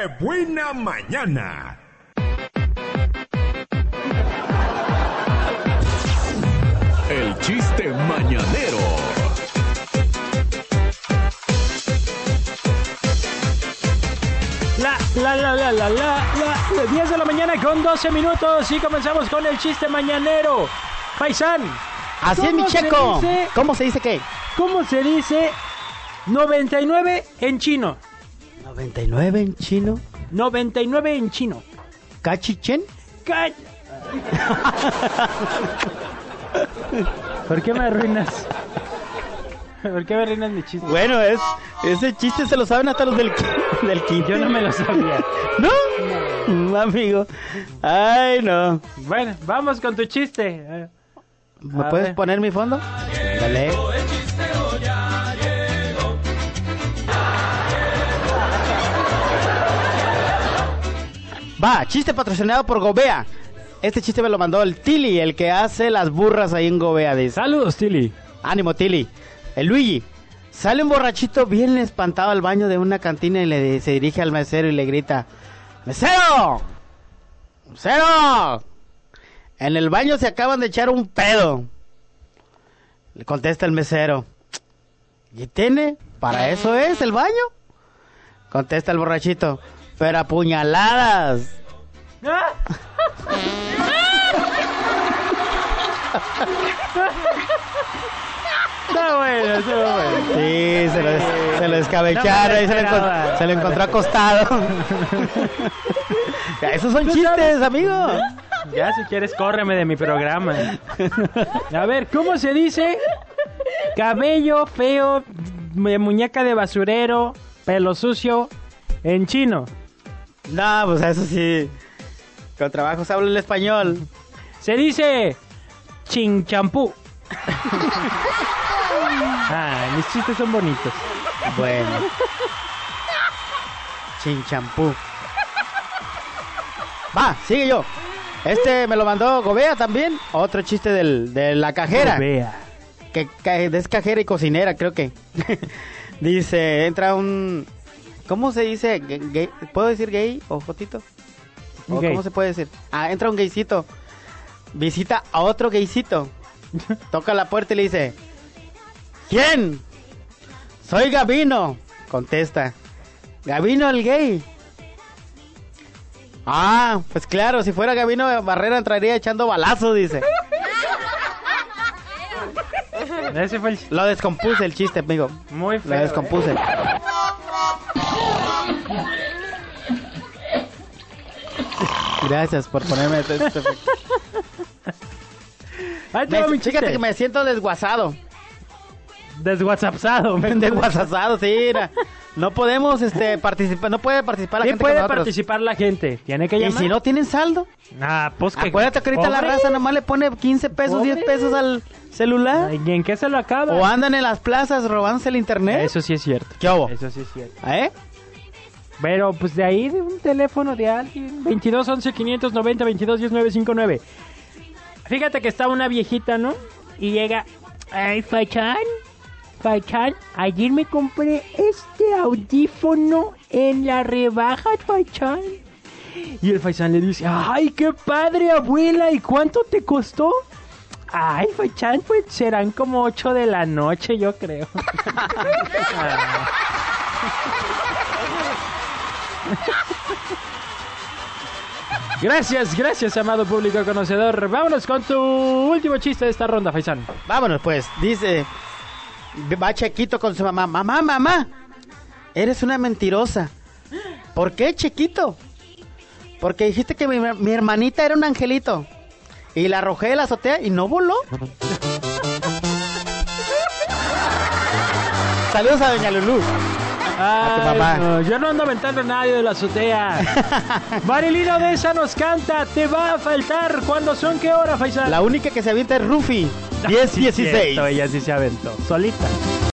¡Qué buena mañana! El chiste mañanero. La, la, la, la, la, la, la, la, 10 de la mañana con 12 minutos y comenzamos con el chiste mañanero. Paisán. Así es, mi ¿cómo se checo. dice- ¿Cómo se dice qué? ¿Cómo se dice 99 en chino? 99 en chino. 99 en chino. ¿Cachichen? Ca- ¿Por qué me arruinas? ¿Por qué me arruinas mi chiste? Bueno, es ese chiste se lo saben hasta los del, del quinto. Yo no me lo sabía. ¿No? Mm, Amigo. Ay, no. Bueno, vamos con tu chiste. ¿Me A puedes ver. poner mi fondo? Dale. Va, chiste patrocinado por Gobea. Este chiste me lo mandó el Tili, el que hace las burras ahí en Gobea. Dice. Saludos, Tilly. Ánimo, Tili. El Luigi. Sale un borrachito bien espantado al baño de una cantina y le se dirige al mesero y le grita: ¡Mesero! ¡Mesero! En el baño se acaban de echar un pedo. Le contesta el mesero. ¿Y tiene? ¿Para eso es el baño? Contesta el borrachito. Pero a puñaladas. Está bueno, está bueno. Sí, se lo, se lo No descabecharon lo y se lo, se lo encontró acostado. Ya, Esos son chistes, amigo. Ya si quieres, córreme de mi programa. A ver, ¿cómo se dice? Cabello feo, mu- muñeca de basurero, pelo sucio, en chino. No, pues eso sí. Con trabajo se habla el español. Se dice chinchampú. Ah, mis chistes son bonitos. Bueno. Chinchampú. Va, sigue yo. Este me lo mandó Gobea también. Otro chiste del, de la cajera. Vea. que, que es cajera y cocinera, creo que. dice, entra un... ¿Cómo se dice? Gay- gay- ¿Puedo decir gay o fotito? ¿O Gay. ¿Cómo se puede decir? Ah, entra un gaycito. Visita a otro gaycito. Toca la puerta y le dice... ¿Quién? Soy Gabino. Contesta. Gabino el gay. Ah, pues claro, si fuera Gabino Barrera entraría echando balazos, dice. Ese fue el Lo descompuse el chiste, amigo. muy Lo feo. ¿eh? Gracias por ponerme este efecto. Ahí te va mi chiste. Fíjate que me siento desguasado. Deswhatsappado. me- Desguasado, sí. mira. No podemos este, participar, no puede participar la Sí gente puede con nosotros. participar la gente. Tiene que Y llamar. si no tienen saldo, Ah, pues que... acuérdate que ahorita la Pobre. raza nomás le pone 15 pesos, 10 Pobre. pesos al celular. ¿Y en qué se lo acaba? O andan en las plazas robándose el internet. Eso sí es cierto. ¿Qué hubo? Eso sí es cierto. ¿Eh? Pero pues de ahí de un teléfono de alguien. 22 11 590 22 10 959. Fíjate que está una viejita, ¿no? Y llega. Ay, Fachan. Fachan, ayer me compré este audífono en la rebaja, Fachan. Y el Fachan le dice, ay, qué padre, abuela, ¿y cuánto te costó? Ay, Fachan, pues serán como 8 de la noche, yo creo. Gracias, gracias, amado público conocedor. Vámonos con tu último chiste de esta ronda, Faisán. Vámonos pues, dice, va Chequito con su mamá, mamá, mamá, eres una mentirosa. ¿Por qué, Chiquito? Porque dijiste que mi, mi hermanita era un angelito. Y la arrojé de la azotea y no voló. Saludos a Doña Lulú. A tu Ay, mamá. no, yo no ando aventando a nadie de la azotea. Marilina Odessa nos canta, te va a faltar. ¿Cuándo son? ¿Qué hora, Faisán? La única que se avienta es Rufi. 10-16. Ella sí se aventó, solita.